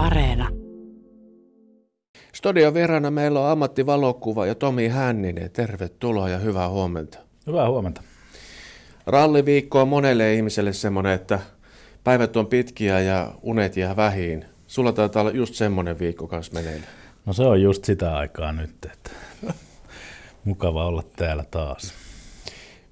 Areena. Studion vieraana meillä on ammattivalokuva ja Tomi Hänninen. Tervetuloa ja hyvää huomenta. Hyvää huomenta. Ralliviikko on monelle ihmiselle semmoinen, että päivät on pitkiä ja unet jää vähiin. Sulla taitaa olla just semmoinen viikko kanssa meneillä. No se on just sitä aikaa nyt, että mukava olla täällä taas.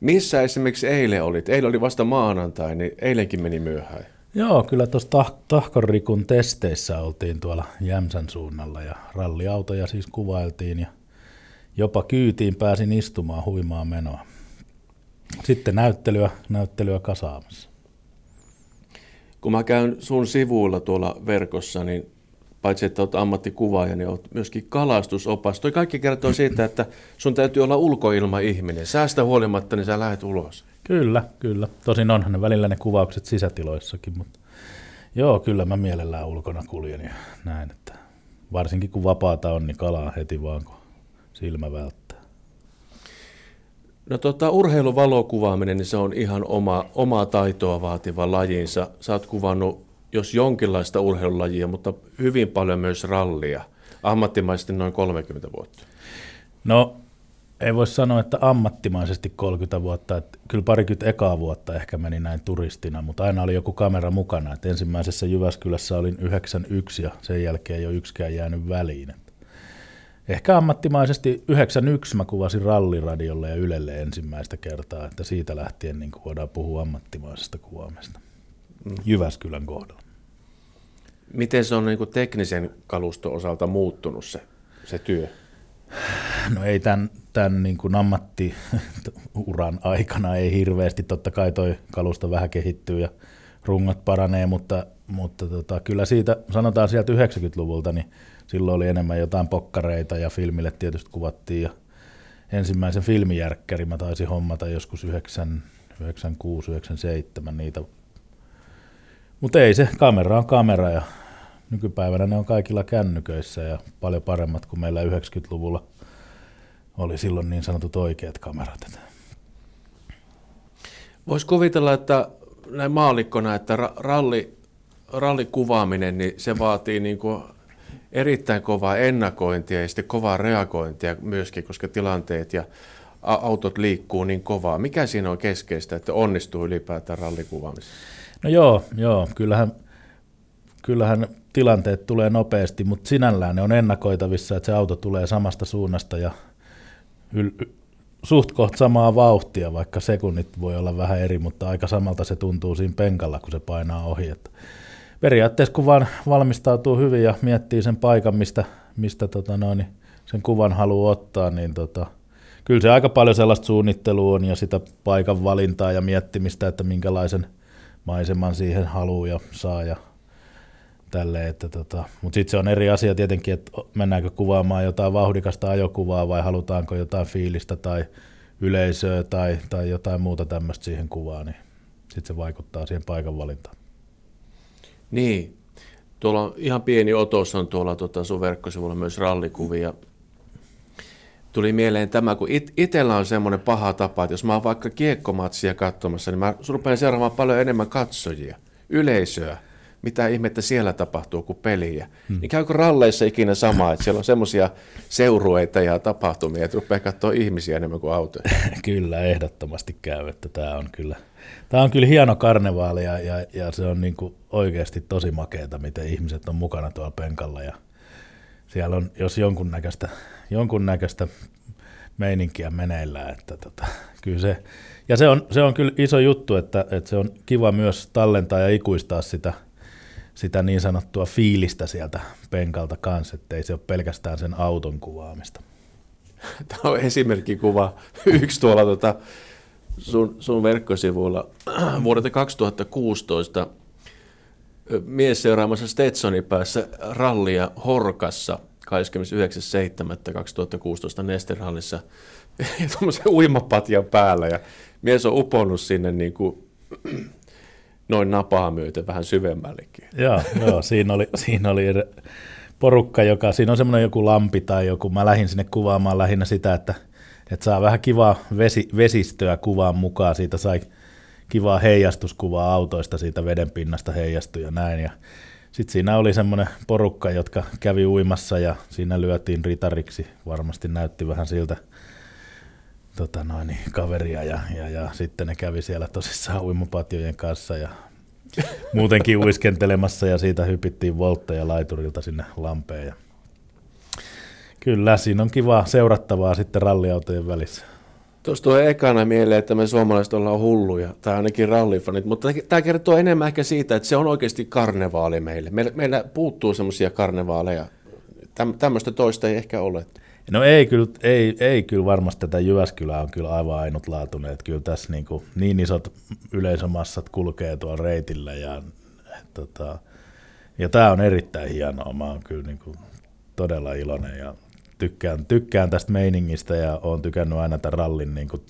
Missä esimerkiksi eilen olit? Eilen oli vasta maanantai, niin eilenkin meni myöhään. Joo, kyllä tuossa tah- Tahkonrikun testeissä oltiin tuolla Jämsän suunnalla ja ralliautoja siis kuvailtiin ja jopa kyytiin pääsin istumaan huimaa menoa. Sitten näyttelyä, näyttelyä kasaamassa. Kun mä käyn sun sivuilla tuolla verkossa, niin paitsi että olet ammattikuvaaja, niin olet myöskin kalastusopas. Toi kaikki kertoo siitä, että sun täytyy olla ulkoilma-ihminen. Säästä huolimatta, niin sä lähdet ulos. Kyllä, kyllä. Tosin onhan ne välillä ne kuvaukset sisätiloissakin, mutta joo, kyllä mä mielellään ulkona kuljen ja näin, että varsinkin kun vapaata on, niin kalaa heti vaan, kun silmä välttää. No tota, urheiluvalokuvaaminen, niin se on ihan oma, omaa taitoa vaativa lajinsa. Sä oot kuvannut jos jonkinlaista urheilulajia, mutta hyvin paljon myös rallia. Ammattimaisesti noin 30 vuotta. No, ei voi sanoa, että ammattimaisesti 30 vuotta. Että kyllä parikymmentä ekaa vuotta ehkä meni näin turistina, mutta aina oli joku kamera mukana. Että ensimmäisessä Jyväskylässä olin 91 ja sen jälkeen ei ole yksikään jäänyt väliin. Että ehkä ammattimaisesti 91 mä kuvasin ralliradiolle ja Ylelle ensimmäistä kertaa, että siitä lähtien niin voidaan puhua ammattimaisesta kuvaamista mm. Jyväskylän kohdalla. Miten se on niin kuin teknisen kaluston osalta muuttunut se, se työ? No ei tämän, tämän niin kuin ammattiuran aikana ei hirveästi, totta kai toi kalusto vähän kehittyy ja rungot paranee, mutta, mutta tota, kyllä siitä, sanotaan sieltä 90-luvulta, niin silloin oli enemmän jotain pokkareita ja filmille tietysti kuvattiin. Ja ensimmäisen filmijärkkäri mä taisin hommata joskus 9, 96, 97 niitä. Mutta ei se, kamera on kamera ja nykypäivänä ne on kaikilla kännyköissä ja paljon paremmat kuin meillä 90-luvulla oli silloin niin sanotut oikeat kamerat. Voisi kuvitella, että näin maalikkona, että ralli, rallikuvaaminen, niin se vaatii niin kuin erittäin kovaa ennakointia ja sitten kovaa reagointia myöskin, koska tilanteet ja autot liikkuu niin kovaa. Mikä siinä on keskeistä, että onnistuu ylipäätään rallikuvaamisessa? No joo, joo, kyllähän, kyllähän tilanteet tulee nopeasti, mutta sinällään ne on ennakoitavissa, että se auto tulee samasta suunnasta ja yl- suht koht samaa vauhtia, vaikka sekunnit voi olla vähän eri, mutta aika samalta se tuntuu siinä penkalla, kun se painaa ohi. Että periaatteessa kun vaan valmistautuu hyvin ja miettii sen paikan, mistä, mistä tota noin, sen kuvan haluaa ottaa, niin tota, kyllä se aika paljon sellaista suunnittelua on ja sitä paikan valintaa ja miettimistä, että minkälaisen maiseman siihen haluaa ja saa ja tälle, että tota, mutta sitten se on eri asia tietenkin, että mennäänkö kuvaamaan jotain vauhdikasta ajokuvaa vai halutaanko jotain fiilistä tai yleisöä tai, tai jotain muuta tämmöistä siihen kuvaan, niin sitten se vaikuttaa siihen paikan valintaan. Niin, tuolla on ihan pieni otos on tuolla tota sun verkkosivulla myös rallikuvia. Tuli mieleen tämä, kun it, itsellä on semmoinen paha tapa, että jos mä oon vaikka kiekkomatsia katsomassa, niin mä rupean seuraamaan paljon enemmän katsojia, yleisöä mitä ihmettä siellä tapahtuu kuin peliä. Hmm. Niin käykö ralleissa ikinä sama, että siellä on semmoisia seurueita ja tapahtumia, että rupeaa katsoa ihmisiä enemmän kuin autoja? kyllä, ehdottomasti käy, että tämä on kyllä, tämä on kyllä hieno karnevaali ja, ja, ja se on niin kuin oikeasti tosi makeata, miten ihmiset on mukana tuolla penkalla ja siellä on, jos jonkunnäköistä, jonkunnäköistä meininkiä meneillään, että tota, kyllä se, ja se on, se on kyllä iso juttu, että, että se on kiva myös tallentaa ja ikuistaa sitä – sitä niin sanottua fiilistä sieltä penkalta kanssa, ettei se ole pelkästään sen auton kuvaamista. Tämä on esimerkkikuva, yksi tuolla tuota, sun, sun verkkosivuilla vuodelta 2016 mies seuraamassa Stetsonin päässä rallia Horkassa 29.7.2016 Nesterhallissa tuommoisen uimapatjan päällä ja mies on uponnut sinne niin kuin noin napaa myöten vähän syvemmällekin. Joo, joo siinä, oli, siinä oli porukka, joka, siinä on semmoinen joku lampi tai joku, mä lähdin sinne kuvaamaan lähinnä sitä, että, että saa vähän kivaa vesi, vesistöä kuvaan mukaan, siitä sai kivaa heijastuskuvaa autoista siitä veden pinnasta heijastui ja näin, ja sitten siinä oli semmoinen porukka, jotka kävi uimassa ja siinä lyötiin ritariksi. Varmasti näytti vähän siltä tota noin, kaveria ja, ja, ja, sitten ne kävi siellä tosissaan uimapatjojen kanssa ja muutenkin uiskentelemassa ja siitä hypittiin voltteja laiturilta sinne lampeen. Ja kyllä, siinä on kiva seurattavaa sitten ralliautojen välissä. Tuossa tulee ekana mieleen, että me suomalaiset ollaan hulluja, tai ainakin rallifanit, mutta tämä kertoo enemmän ehkä siitä, että se on oikeasti karnevaali meille. Meillä, meillä puuttuu semmoisia karnevaaleja. Täm, tämmöistä toista ei ehkä ole. No ei kyllä, ei, ei kyllä varmasti tätä Jyväskylää on kyllä aivan ainutlaatuinen, että kyllä tässä niin, kuin, niin isot yleisömassat kulkee tuolla reitillä ja, tota, ja tämä on erittäin hienoa, mä oon kyllä niin kuin, todella iloinen ja tykkään, tykkään tästä meiningistä ja olen tykännyt aina tämän rallin niin kuin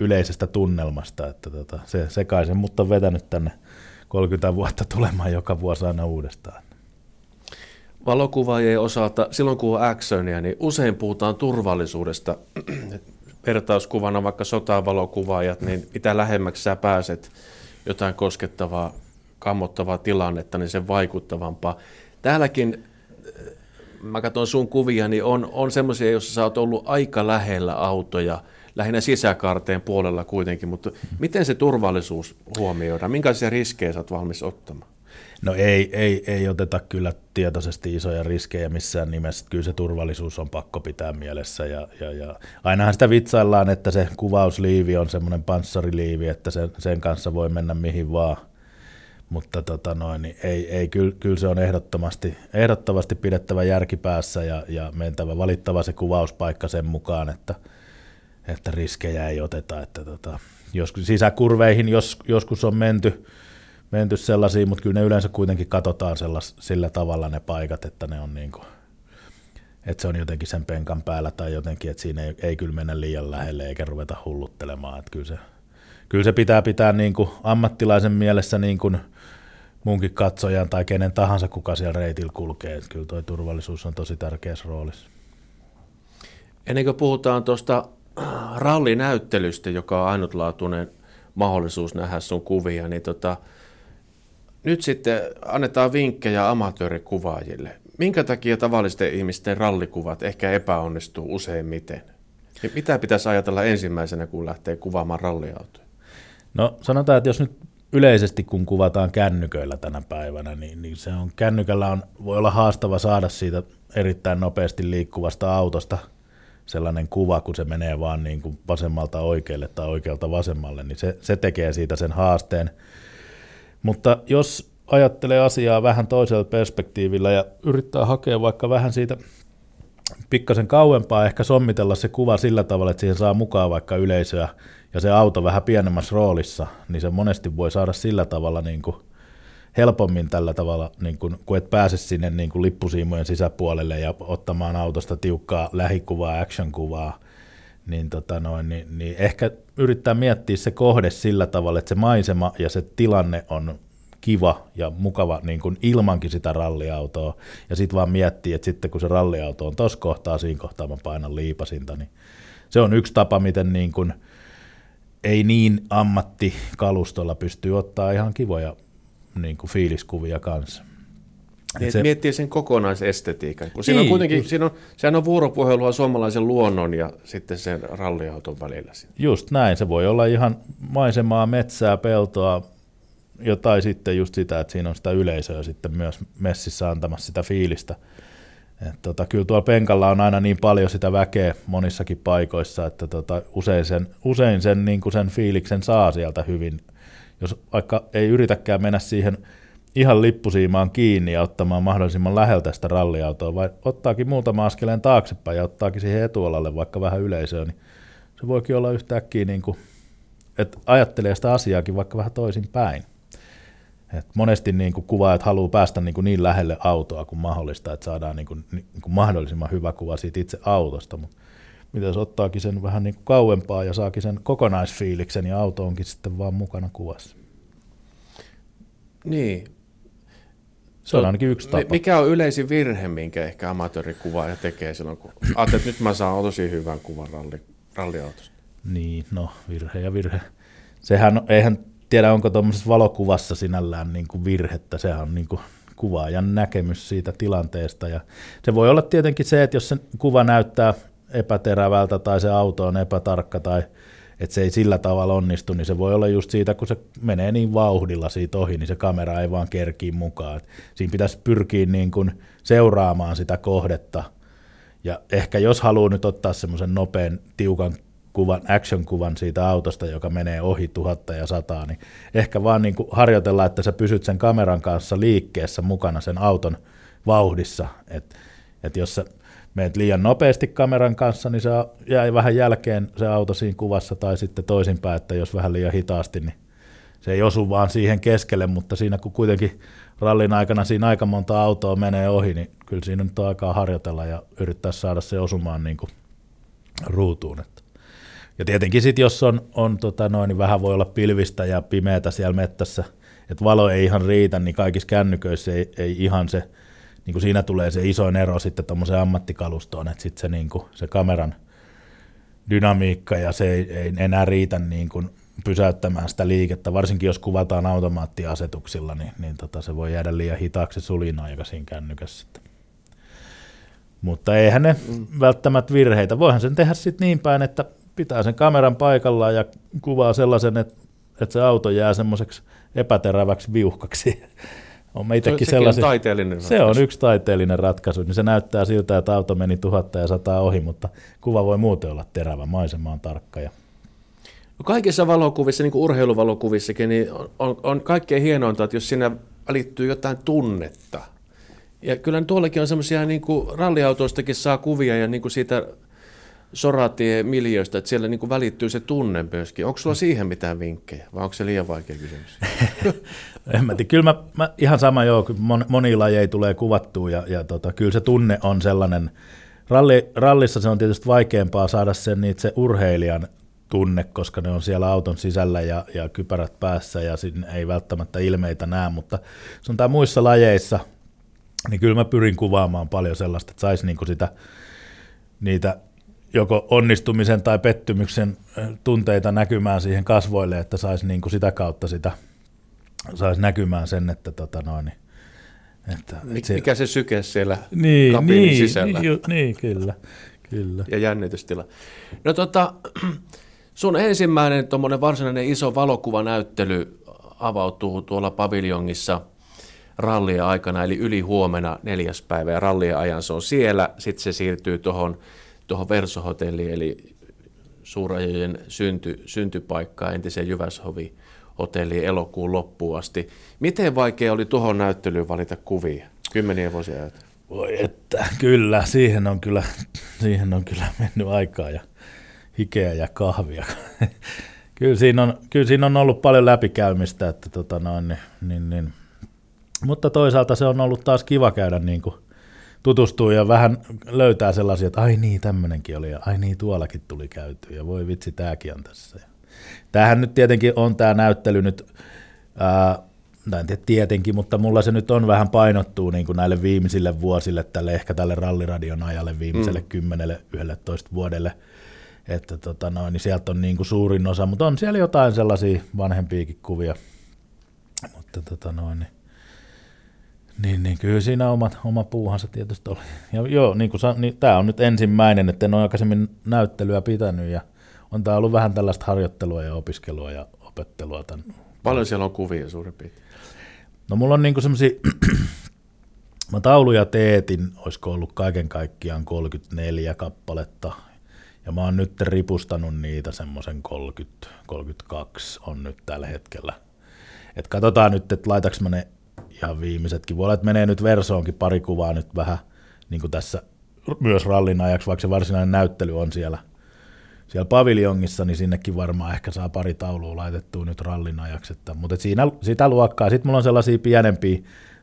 yleisestä tunnelmasta, että tota, se, se kai se mutta on vetänyt tänne 30 vuotta tulemaan joka vuosi aina uudestaan. Valokuvaajien osalta, silloin kun on actionia, niin usein puhutaan turvallisuudesta. Vertauskuvana vaikka sotavalokuvaajat, niin mitä lähemmäksi sä pääset jotain koskettavaa, kammottavaa tilannetta, niin sen vaikuttavampaa. Täälläkin mä katson sun kuvia, niin on, on semmoisia, joissa sä oot ollut aika lähellä autoja, lähinnä sisäkaarteen puolella kuitenkin, mutta miten se turvallisuus huomioidaan? Minkälaisia riskejä sä oot valmis ottamaan? No ei, ei, ei oteta kyllä tietoisesti isoja riskejä missään nimessä. Kyllä se turvallisuus on pakko pitää mielessä. Ja, ja, ja ainahan sitä vitsaillaan, että se kuvausliivi on semmoinen panssariliivi, että sen, sen kanssa voi mennä mihin vaan mutta tota noin, niin ei, ei kyllä, kyllä, se on ehdottomasti, ehdottomasti pidettävä järki päässä ja, ja mentävä valittava se kuvauspaikka sen mukaan, että, että riskejä ei oteta. Että tota, jos, sisäkurveihin jos, joskus on menty, menty sellaisiin, mutta kyllä ne yleensä kuitenkin katsotaan sellas, sillä tavalla ne paikat, että ne on niin kuin, että se on jotenkin sen penkan päällä tai jotenkin, että siinä ei, ei kyllä mennä liian lähelle eikä ruveta hulluttelemaan. Että kyllä, se, kyllä se pitää pitää niin kuin ammattilaisen mielessä niin kuin – munkin katsojan tai kenen tahansa, kuka siellä reitillä kulkee. Että kyllä tuo turvallisuus on tosi tärkeässä roolissa. Ennen kuin puhutaan tuosta rallinäyttelystä, joka on ainutlaatuinen mahdollisuus nähdä sun kuvia, niin tota, nyt sitten annetaan vinkkejä amatöörikuvaajille. Minkä takia tavallisten ihmisten rallikuvat ehkä epäonnistuu useimmiten? Mitä pitäisi ajatella ensimmäisenä, kun lähtee kuvaamaan ralliautoja? No sanotaan, että jos nyt yleisesti kun kuvataan kännyköillä tänä päivänä, niin, niin se on, kännykällä on, voi olla haastava saada siitä erittäin nopeasti liikkuvasta autosta sellainen kuva, kun se menee vaan niin kuin vasemmalta oikealle tai oikealta vasemmalle, niin se, se tekee siitä sen haasteen. Mutta jos ajattelee asiaa vähän toisella perspektiivillä ja yrittää hakea vaikka vähän siitä pikkasen kauempaa, ehkä sommitella se kuva sillä tavalla, että siihen saa mukaan vaikka yleisöä, ja se auto vähän pienemmässä roolissa, niin se monesti voi saada sillä tavalla niin kuin helpommin tällä tavalla, niin kuin, kun et pääse sinne niin kuin lippusiimojen sisäpuolelle ja ottamaan autosta tiukkaa lähikuvaa, action-kuvaa, niin, tota noin, niin, niin ehkä yrittää miettiä se kohde sillä tavalla, että se maisema ja se tilanne on kiva ja mukava niin kuin ilmankin sitä ralliautoa, ja sitten vaan miettiä, että sitten kun se ralliauto on tuossa kohtaa, siinä kohtaa mä painan liipasinta, niin se on yksi tapa, miten niin kuin, ei niin ammattikalustolla pystyy ottaa ihan kivoja niin kuin fiiliskuvia kanssa. Niin, se, miettii sen kokonaisestetiikan. Kun siinä niin, on kuitenkin, siinä on, sehän on vuoropuhelua suomalaisen luonnon ja sitten sen ralliauton välillä. Just näin, se voi olla ihan maisemaa, metsää, peltoa, jotain sitten just sitä, että siinä on sitä yleisöä sitten myös messissä antamassa sitä fiilistä – et tota, kyllä tuolla penkalla on aina niin paljon sitä väkeä monissakin paikoissa, että tota, usein sen, usein sen, niin kuin sen fiiliksen saa sieltä hyvin. Jos vaikka ei yritäkään mennä siihen ihan lippusiimaan kiinni ja ottamaan mahdollisimman läheltä sitä ralliautoa, vai ottaakin muutama askeleen taaksepäin ja ottaakin siihen etualalle vaikka vähän yleisöä, niin se voikin olla yhtäkkiä, niin kuin, että ajattelee sitä asiaakin vaikka vähän toisin päin. Et monesti niin kuin kuvaajat haluaa päästä niin, kuin niin lähelle autoa kuin mahdollista, että saadaan niin kuin, niin kuin mahdollisimman hyvä kuva siitä itse autosta, mutta mitä jos ottaakin sen vähän niin kuin kauempaa ja saakin sen kokonaisfiiliksen ja auto onkin sitten vaan mukana kuvassa. Niin. Se on ainakin yksi tapa. Mikä on yleisin virhe, minkä ehkä amatöörikuvaaja tekee silloin, kun ajattelee, että nyt mä saan tosi hyvän kuvan ralli, ralliautosta? Niin, no virhe ja virhe. Sehän, eihän tiedä, onko tuommoisessa valokuvassa sinällään niin kuin virhettä. Sehän on niin kuin kuvaajan näkemys siitä tilanteesta. Ja se voi olla tietenkin se, että jos se kuva näyttää epäterävältä tai se auto on epätarkka tai että se ei sillä tavalla onnistu, niin se voi olla just siitä, kun se menee niin vauhdilla siitä ohi, niin se kamera ei vaan kerkii mukaan. Et siinä pitäisi pyrkiä niin kuin seuraamaan sitä kohdetta. Ja ehkä jos haluaa nyt ottaa semmoisen nopean, tiukan kuvan, action-kuvan siitä autosta, joka menee ohi tuhatta ja sataa, niin ehkä vaan niin kuin harjoitella, että sä pysyt sen kameran kanssa liikkeessä mukana sen auton vauhdissa. Että et jos sä meet liian nopeasti kameran kanssa, niin se jäi vähän jälkeen se auto siinä kuvassa, tai sitten toisinpäin, että jos vähän liian hitaasti, niin se ei osu vaan siihen keskelle, mutta siinä kun kuitenkin rallin aikana siinä aika monta autoa menee ohi, niin kyllä siinä nyt on aikaa harjoitella ja yrittää saada se osumaan niin kuin ruutuun. Ja tietenkin sitten, jos on, on tota noin, niin vähän voi olla pilvistä ja pimeätä siellä mettässä, että valo ei ihan riitä, niin kaikissa kännyköissä ei, ei ihan se niin kuin siinä tulee se isoin ero sitten tuommoiseen ammattikalustoon, että sitten se, niin kuin, se kameran dynamiikka ja se ei, ei enää riitä niin kuin pysäyttämään sitä liikettä, varsinkin jos kuvataan automaattiasetuksilla, niin, niin tota, se voi jäädä liian hitaaksi sulin aika siinä kännykässä. Mutta eihän ne mm. välttämättä virheitä. Voihan sen tehdä sitten niin päin, että pitää sen kameran paikallaan ja kuvaa sellaisen, että, että se auto jää semmoiseksi epäteräväksi viuhkaksi on meitäkin sellaisia. On taiteellinen ratkaisu. Se on yksi taiteellinen ratkaisu. Niin se näyttää siltä, että auto meni tuhatta ja sataa ohi, mutta kuva voi muuten olla terävä. Maisema on tarkka. Ja... No kaikissa valokuvissa, niin kuin urheiluvalokuvissakin, niin on, on, on kaikkein hienointa, että jos siinä välittyy jotain tunnetta. Ja kyllä tuollakin on semmoisia, niin kuin ralliautoistakin saa kuvia ja niin kuin siitä soratie miljöistä, että siellä niin kuin välittyy se tunne myöskin. Onko sulla siihen mitään vinkkejä vai onko se liian vaikea kysymys? en mä tiedä. Kyllä mä, mä ihan sama joo, mon, moni lajeja tulee kuvattua ja, ja tota, kyllä se tunne on sellainen. Ralli, rallissa se on tietysti vaikeampaa saada sen itse urheilijan tunne, koska ne on siellä auton sisällä ja, ja kypärät päässä ja sinne ei välttämättä ilmeitä näe, mutta se on tämä muissa lajeissa, niin kyllä mä pyrin kuvaamaan paljon sellaista, että saisi niinku sitä, niitä joko onnistumisen tai pettymyksen tunteita näkymään siihen kasvoille, että saisi niin kuin sitä kautta sitä saisi näkymään sen, että tota noin, että, että Mikä se syke siellä niin, niin, sisällä. Niin, niin, kyllä, kyllä. Ja jännitystila. No tota, sun ensimmäinen tuommoinen varsinainen iso valokuvanäyttely avautuu tuolla paviljongissa rallia aikana, eli yli huomenna neljäs päivä, ja rallia ajan se on siellä, sitten se siirtyy tuohon tuohon Versohotelliin, eli suurajojen synty, syntypaikkaan, entiseen Jyväshovi hotelliin elokuun loppuun asti. Miten vaikea oli tuohon näyttelyyn valita kuvia kymmeniä vuosia ajan? Voi että, kyllä, siihen on kyllä, siihen on kyllä mennyt aikaa ja hikeä ja kahvia. kyllä, siinä on, kyllä siinä on ollut paljon läpikäymistä, että tota noin, niin, niin, niin. mutta toisaalta se on ollut taas kiva käydä niin kuin tutustuu ja vähän löytää sellaisia, että ai niin, tämmöinenkin oli ja ai niin, tuollakin tuli käyty ja voi vitsi, tämäkin on tässä. Tämähän nyt tietenkin on tämä näyttely nyt, ää, en tiedä tietenkin, mutta mulla se nyt on vähän painottuu niin kuin näille viimeisille vuosille, tälle ehkä tälle ralliradion ajalle viimeiselle mm. 10-11 vuodelle, että tota noin, niin sieltä on niin kuin suurin osa, mutta on siellä jotain sellaisia vanhempiakin kuvia, mutta tota noin, niin niin, niin kyllä siinä omat, oma puuhansa tietysti oli. Ja joo, niin kuin niin, tämä on nyt ensimmäinen, että en ole aikaisemmin näyttelyä pitänyt ja on tämä ollut vähän tällaista harjoittelua ja opiskelua ja opettelua. Tämän. Paljon siellä on kuvia suurin piirtein? No mulla on niin semmoisia, mä tauluja teetin, olisiko ollut kaiken kaikkiaan 34 kappaletta, ja mä oon nyt ripustanut niitä semmoisen 30, 32 on nyt tällä hetkellä. Et katsotaan nyt, että laitaks mä ne ihan viimeisetkin. Voi olla, että menee nyt versoonkin pari kuvaa nyt vähän niin kuin tässä myös rallin ajaksi, vaikka se varsinainen näyttely on siellä, siellä paviljongissa, niin sinnekin varmaan ehkä saa pari taulua laitettua nyt rallin ajaksi. Että, mutta siinä, sitä luokkaa. Sitten mulla on sellaisia pienempiä,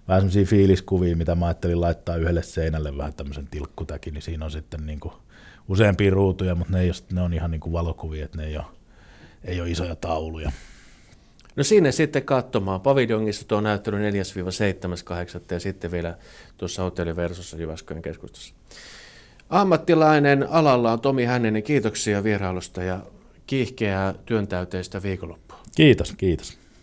vähän sellaisia fiiliskuvia, mitä mä ajattelin laittaa yhdelle seinälle vähän tämmöisen tilkkutäkin, niin siinä on sitten niin kuin useampia ruutuja, mutta ne, ei ole, ne on ihan niin kuin valokuvia, että ne ei ole, ei ole isoja tauluja. No sinne sitten katsomaan. Paviljongissa tuo näyttely 4-7.8. ja sitten vielä tuossa hotelliversossa Jyväskylän keskustassa. Ammattilainen alalla on Tomi Hänninen. Kiitoksia vierailusta ja kiihkeää työntäyteistä viikonloppua. Kiitos, kiitos.